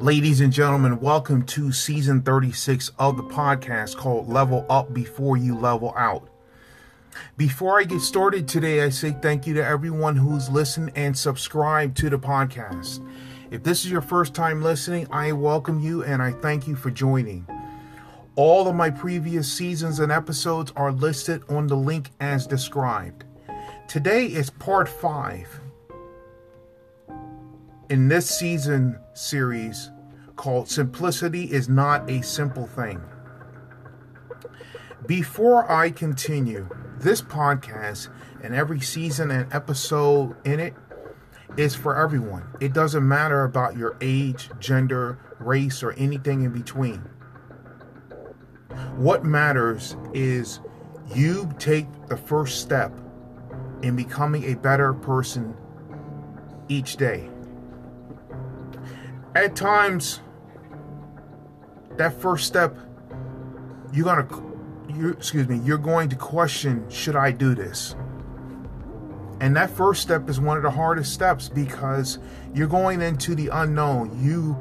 Ladies and gentlemen, welcome to season 36 of the podcast called Level Up Before You Level Out. Before I get started today, I say thank you to everyone who's listened and subscribed to the podcast. If this is your first time listening, I welcome you and I thank you for joining. All of my previous seasons and episodes are listed on the link as described. Today is part 5 in this season series called Simplicity is Not a Simple Thing. Before I continue, this podcast and every season and episode in it is for everyone. It doesn't matter about your age, gender, race, or anything in between. What matters is you take the first step in becoming a better person each day at times that first step you're gonna you excuse me you're going to question should i do this? And that first step is one of the hardest steps because you're going into the unknown. You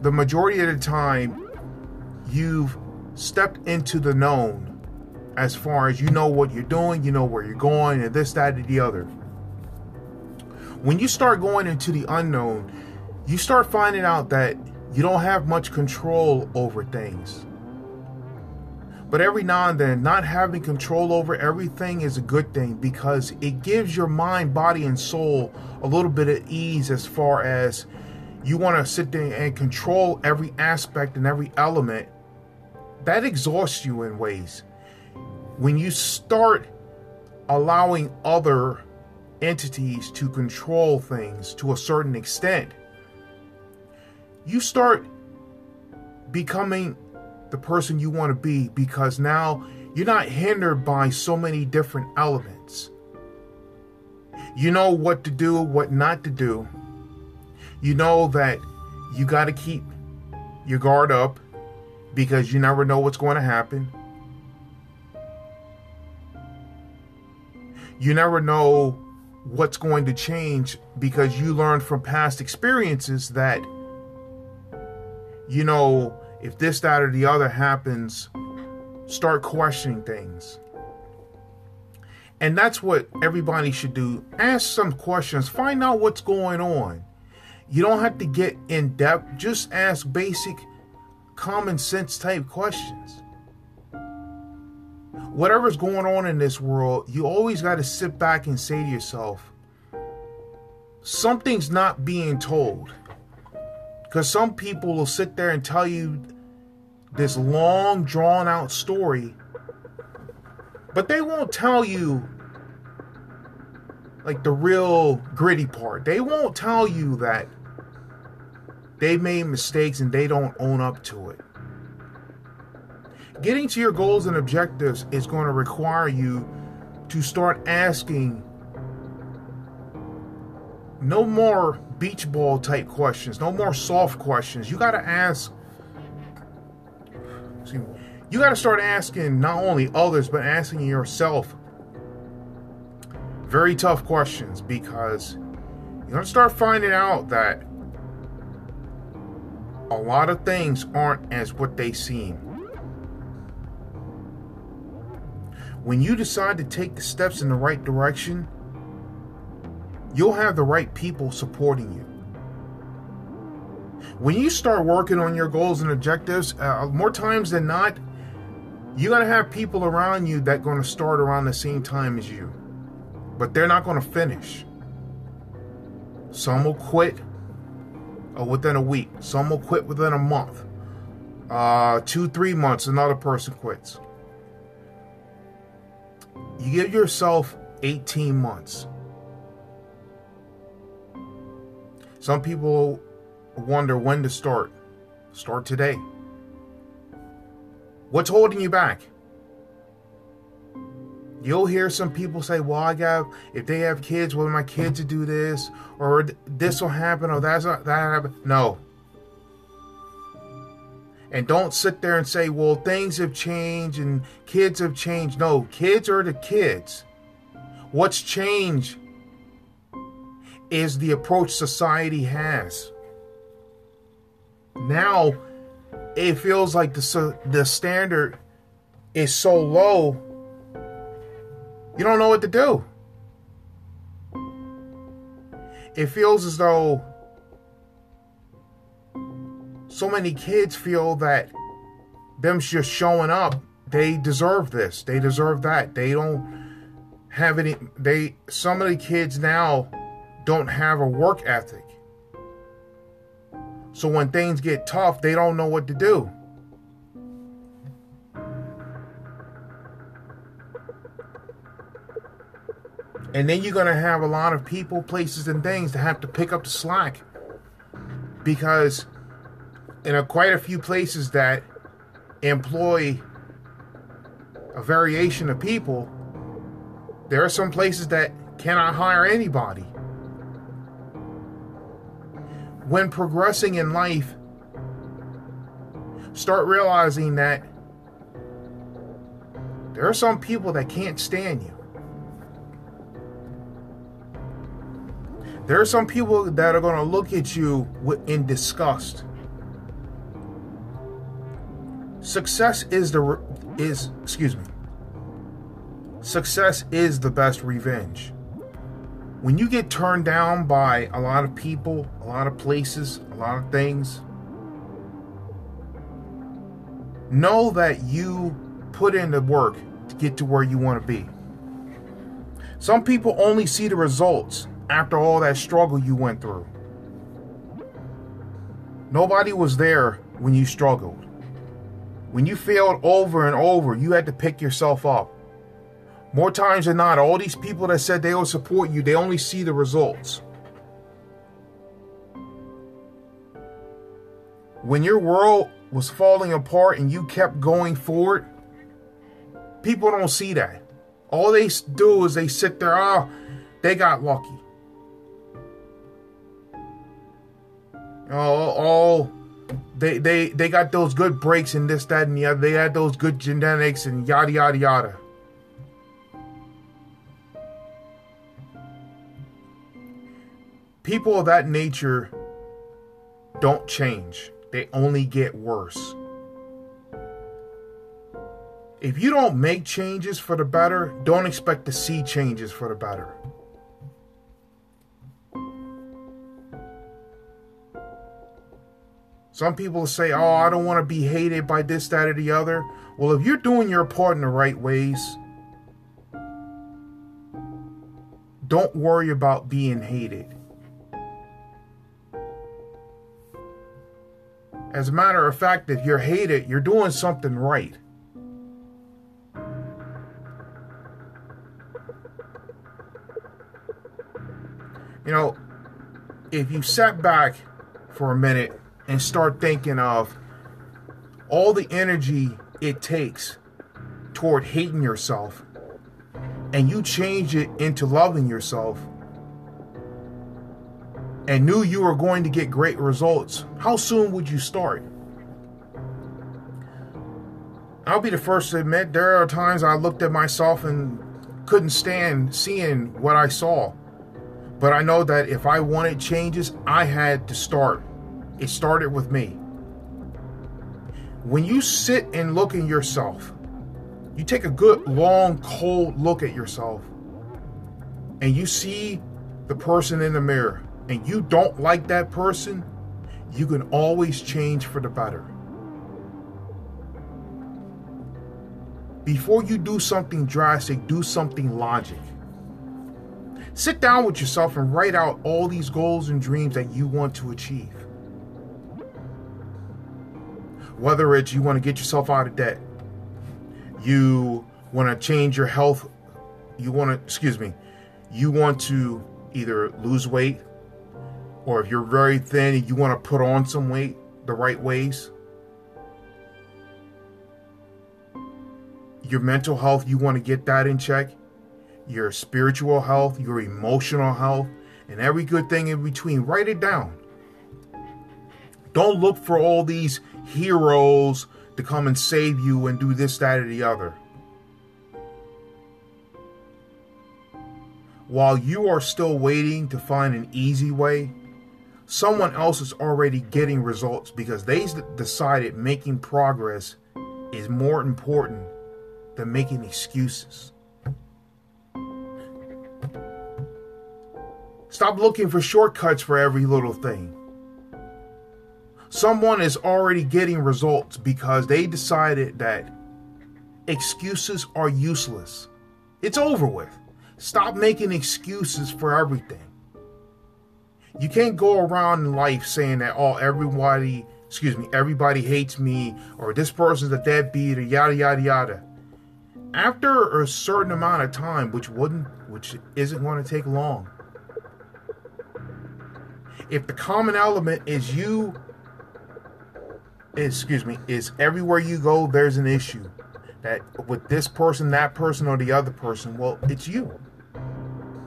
the majority of the time you've stepped into the known as far as you know what you're doing you know where you're going and this that and the other. When you start going into the unknown you start finding out that you don't have much control over things. But every now and then, not having control over everything is a good thing because it gives your mind, body, and soul a little bit of ease as far as you want to sit there and control every aspect and every element. That exhausts you in ways. When you start allowing other entities to control things to a certain extent, you start becoming the person you want to be because now you're not hindered by so many different elements. You know what to do, what not to do. You know that you got to keep your guard up because you never know what's going to happen. You never know what's going to change because you learned from past experiences that you know, if this, that, or the other happens, start questioning things. And that's what everybody should do. Ask some questions, find out what's going on. You don't have to get in depth, just ask basic common sense type questions. Whatever's going on in this world, you always got to sit back and say to yourself, something's not being told. Because some people will sit there and tell you this long, drawn out story, but they won't tell you like the real gritty part. They won't tell you that they made mistakes and they don't own up to it. Getting to your goals and objectives is going to require you to start asking no more beach ball type questions, no more soft questions. You got to ask. You got to start asking not only others, but asking yourself very tough questions because you're to start finding out that a lot of things aren't as what they seem. When you decide to take the steps in the right direction, you'll have the right people supporting you. When you start working on your goals and objectives, uh, more times than not, you're going to have people around you that going to start around the same time as you. But they're not going to finish. Some will quit uh, within a week. Some will quit within a month. Uh, two, three months, another person quits. You give yourself 18 months Some people wonder when to start. Start today. What's holding you back? You'll hear some people say, "Well, I got if they have kids, well, my kids to do this, or this will happen, or that's not that happen." No. And don't sit there and say, "Well, things have changed and kids have changed." No, kids are the kids. What's changed is the approach society has. now it feels like the the standard is so low you don't know what to do it feels as though so many kids feel that them just showing up they deserve this they deserve that they don't have any they some of the kids now don't have a work ethic. So when things get tough they don't know what to do. And then you're going to have a lot of people places and things that have to pick up the slack. Because in a, quite a few places that employ a variation of people, there are some places that cannot hire anybody. When progressing in life, start realizing that there are some people that can't stand you. There are some people that are going to look at you in disgust. Success is the is excuse me. Success is the best revenge. When you get turned down by a lot of people, a lot of places, a lot of things, know that you put in the work to get to where you want to be. Some people only see the results after all that struggle you went through. Nobody was there when you struggled. When you failed over and over, you had to pick yourself up. More times than not, all these people that said they will support you, they only see the results. When your world was falling apart and you kept going forward, people don't see that. All they do is they sit there, oh, they got lucky. Oh, oh, they they they got those good breaks and this, that, and the other. They had those good genetics and yada yada yada. People of that nature don't change. They only get worse. If you don't make changes for the better, don't expect to see changes for the better. Some people say, oh, I don't want to be hated by this, that, or the other. Well, if you're doing your part in the right ways, don't worry about being hated. As a matter of fact, if you're hated, you're doing something right. You know, if you sat back for a minute and start thinking of all the energy it takes toward hating yourself and you change it into loving yourself and knew you were going to get great results, how soon would you start? I'll be the first to admit there are times I looked at myself and couldn't stand seeing what I saw. But I know that if I wanted changes, I had to start. It started with me. When you sit and look at yourself, you take a good, long, cold look at yourself, and you see the person in the mirror, and you don't like that person, you can always change for the better. Before you do something drastic, do something logic. Sit down with yourself and write out all these goals and dreams that you want to achieve. Whether it's you want to get yourself out of debt, you want to change your health, you want to, excuse me, you want to either lose weight, or if you're very thin and you want to put on some weight the right ways. Your mental health, you want to get that in check. Your spiritual health, your emotional health, and every good thing in between. Write it down. Don't look for all these heroes to come and save you and do this, that, or the other. While you are still waiting to find an easy way, someone else is already getting results because they decided making progress is more important than making excuses. Stop looking for shortcuts for every little thing. Someone is already getting results because they decided that excuses are useless. It's over with. Stop making excuses for everything. You can't go around in life saying that oh everybody, excuse me, everybody hates me or this person's a deadbeat or yada yada yada. After a certain amount of time, which wouldn't which isn't going to take long. If the common element is you excuse me, is everywhere you go there's an issue. That with this person, that person, or the other person, well, it's you.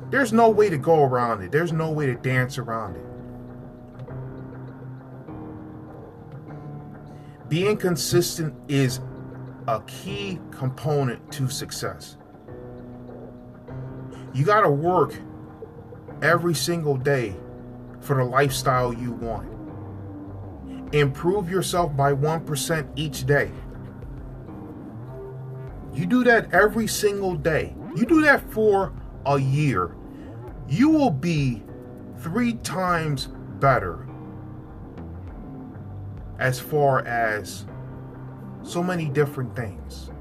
There's no way to go around it. There's no way to dance around it. Being consistent is a key component to success. You got to work every single day for the lifestyle you want. Improve yourself by 1% each day. You do that every single day. You do that for a year, you will be three times better as far as so many different things.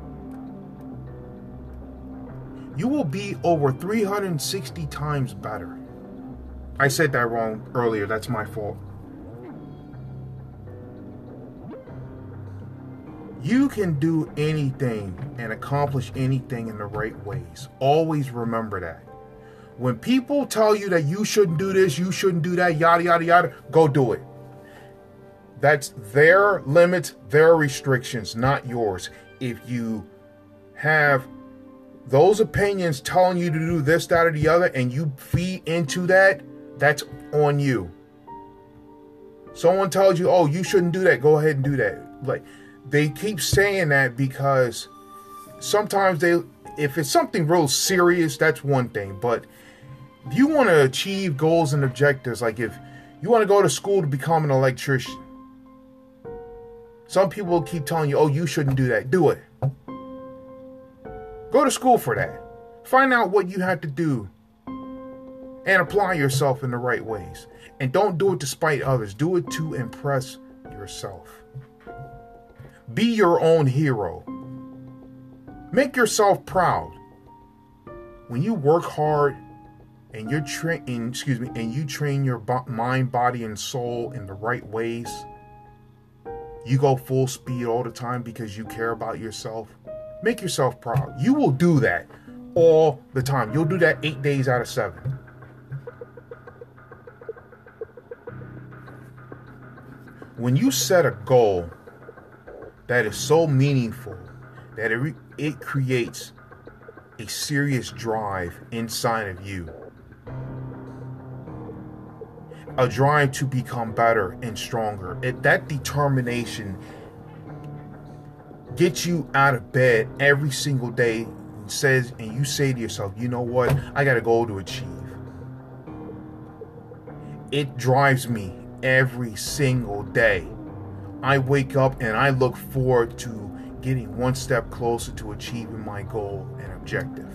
You will be over 360 times better. I said that wrong earlier, that's my fault. You can do anything and accomplish anything in the right ways. Always remember that. When people tell you that you shouldn't do this, you shouldn't do that, yada, yada, yada, go do it. That's their limits, their restrictions, not yours. If you have those opinions telling you to do this, that, or the other, and you feed into that, that's on you. Someone tells you, oh, you shouldn't do that, go ahead and do that. Like, they keep saying that because sometimes they if it's something real serious that's one thing but if you want to achieve goals and objectives like if you want to go to school to become an electrician some people keep telling you oh you shouldn't do that. Do it. Go to school for that. Find out what you have to do and apply yourself in the right ways. And don't do it to spite others. Do it to impress yourself. Be your own hero. Make yourself proud. When you work hard and you're train, excuse me, and you train your mind, body, and soul in the right ways, you go full speed all the time because you care about yourself. Make yourself proud. You will do that all the time. You'll do that eight days out of seven. When you set a goal that is so meaningful that it, it creates a serious drive inside of you. A drive to become better and stronger. It, that determination gets you out of bed every single day and says and you say to yourself, you know what, I got a goal to achieve. It drives me every single day. I wake up and I look forward to getting one step closer to achieving my goal and objective.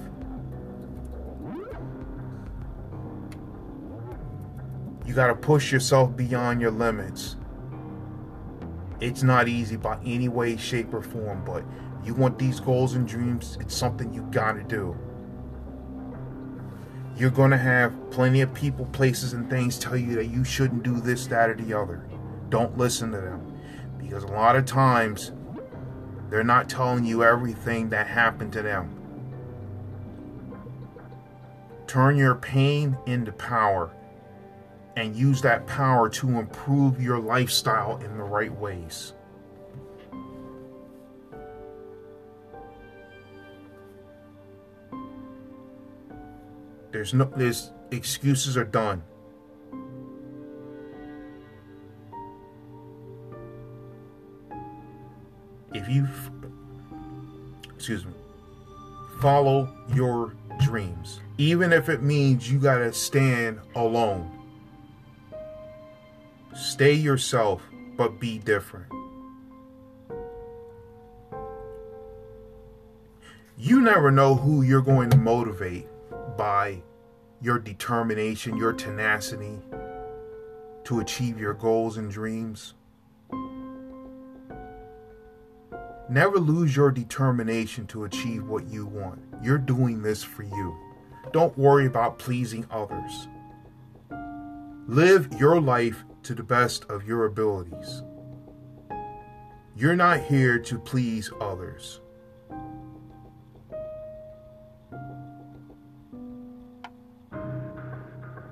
You got to push yourself beyond your limits. It's not easy by any way, shape, or form, but you want these goals and dreams, it's something you got to do. You're going to have plenty of people, places, and things tell you that you shouldn't do this, that, or the other. Don't listen to them. Because a lot of times, they're not telling you everything that happened to them. Turn your pain into power and use that power to improve your lifestyle in the right ways. There's no there's excuses are done. if you excuse me follow your dreams even if it means you got to stand alone Stay yourself, but be different. You never know who you're going to motivate by your determination, your tenacity to achieve your goals and dreams. Never lose your determination to achieve what you want. You're doing this for you. Don't worry about pleasing others. Live your life to the best of your abilities. You're not here to please others.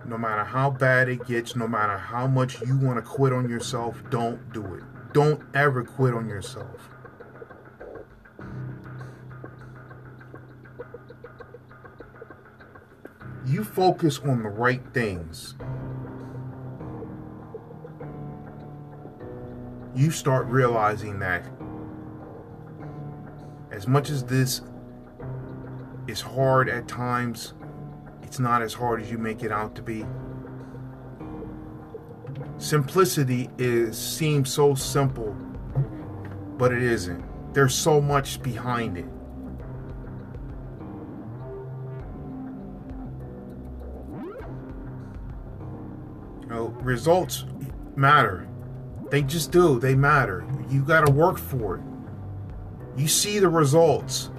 No matter how bad it gets, no matter how much you want to quit on yourself, don't do it. Don't ever quit on yourself. You focus on the right things. You start realizing that as much as this is hard at times, it's not as hard as you make it out to be. Simplicity is seems so simple, but it isn't. There's so much behind it. You know, results matter. They just do. They matter. You got to work for it. You see the results.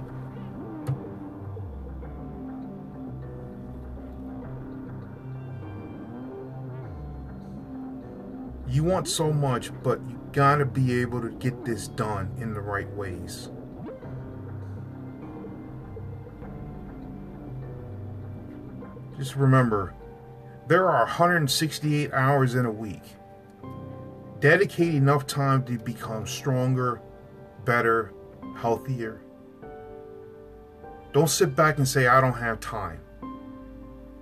You want so much, but you got to be able to get this done in the right ways. Just remember, there are 168 hours in a week. Dedicate enough time to become stronger, better, healthier. Don't sit back and say, I don't have time.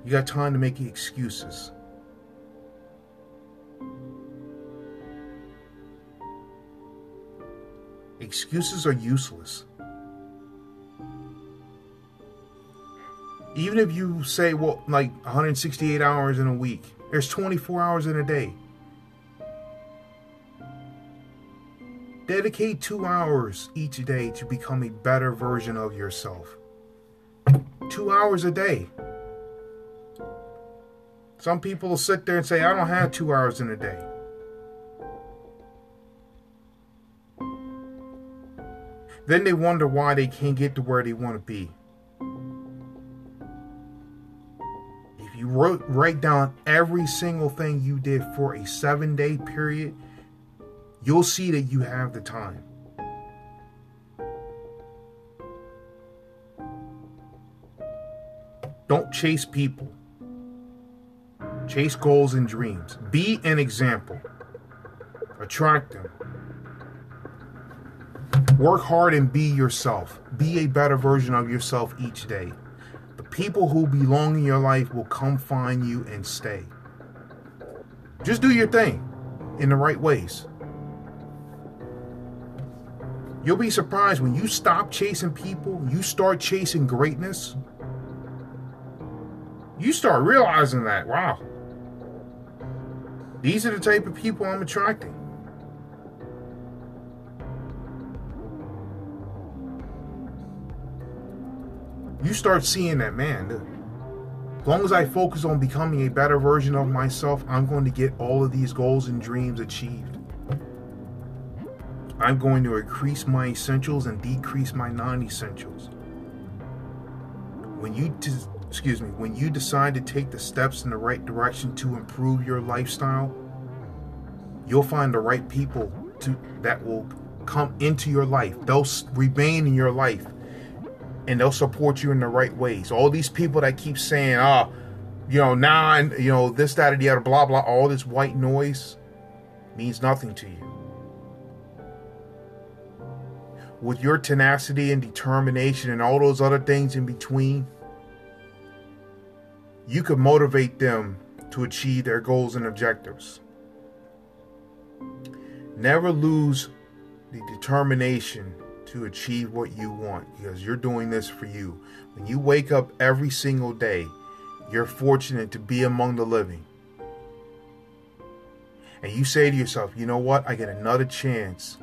You got time to make excuses. Excuses are useless. Even if you say, well, like 168 hours in a week, there's 24 hours in a day. Dedicate two hours each day to become a better version of yourself. Two hours a day. Some people will sit there and say, I don't have two hours in a day. Then they wonder why they can't get to where they want to be. If you wrote, write down every single thing you did for a seven day period, you'll see that you have the time. Don't chase people. Chase goals and dreams. Be an example. Attract them. Work hard and be yourself. Be a better version of yourself each day. The people who belong in your life will come find you and stay. Just do your thing in the right ways. You'll be surprised when you stop chasing people, you start chasing greatness. You start realizing that, wow, these are the type of people I'm attracting. You start seeing that, man. As long as I focus on becoming a better version of myself, I'm going to get all of these goals and dreams achieved. I'm going to increase my essentials and decrease my non-essentials. When you excuse me, when you decide to take the steps in the right direction to improve your lifestyle, you'll find the right people to that will come into your life. They'll remain in your life and they'll support you in the right ways. All these people that keep saying, "Ah, oh, you know, now you know this, that, or the other, blah blah," all this white noise means nothing to you. With your tenacity and determination and all those other things in between, you could motivate them to achieve their goals and objectives. Never lose the determination to achieve what you want because you're doing this for you. When you wake up every single day, you're fortunate to be among the living. and you say to yourself, you know what? I get another chance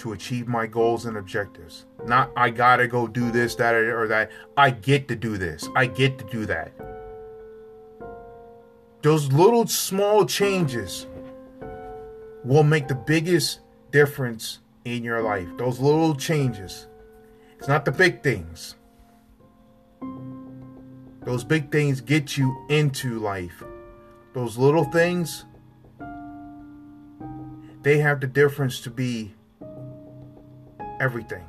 to achieve my goals and objectives. Not, I gotta go do this, that, or that. I get to do this. I get to do that. Those little small changes will make the biggest difference in your life. Those little changes. It's not the big things. Those big things get you into life. Those little things, they have the difference to be everything.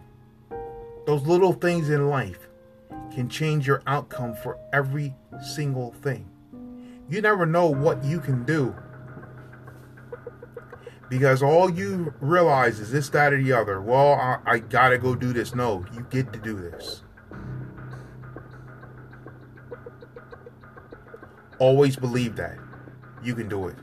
Those little things in life can change your outcome for every single thing. You never know what you can do because all you realize is this, that, or the other. Well, I, I gotta go do this. No, you get to do this. Always believe that. You can do it.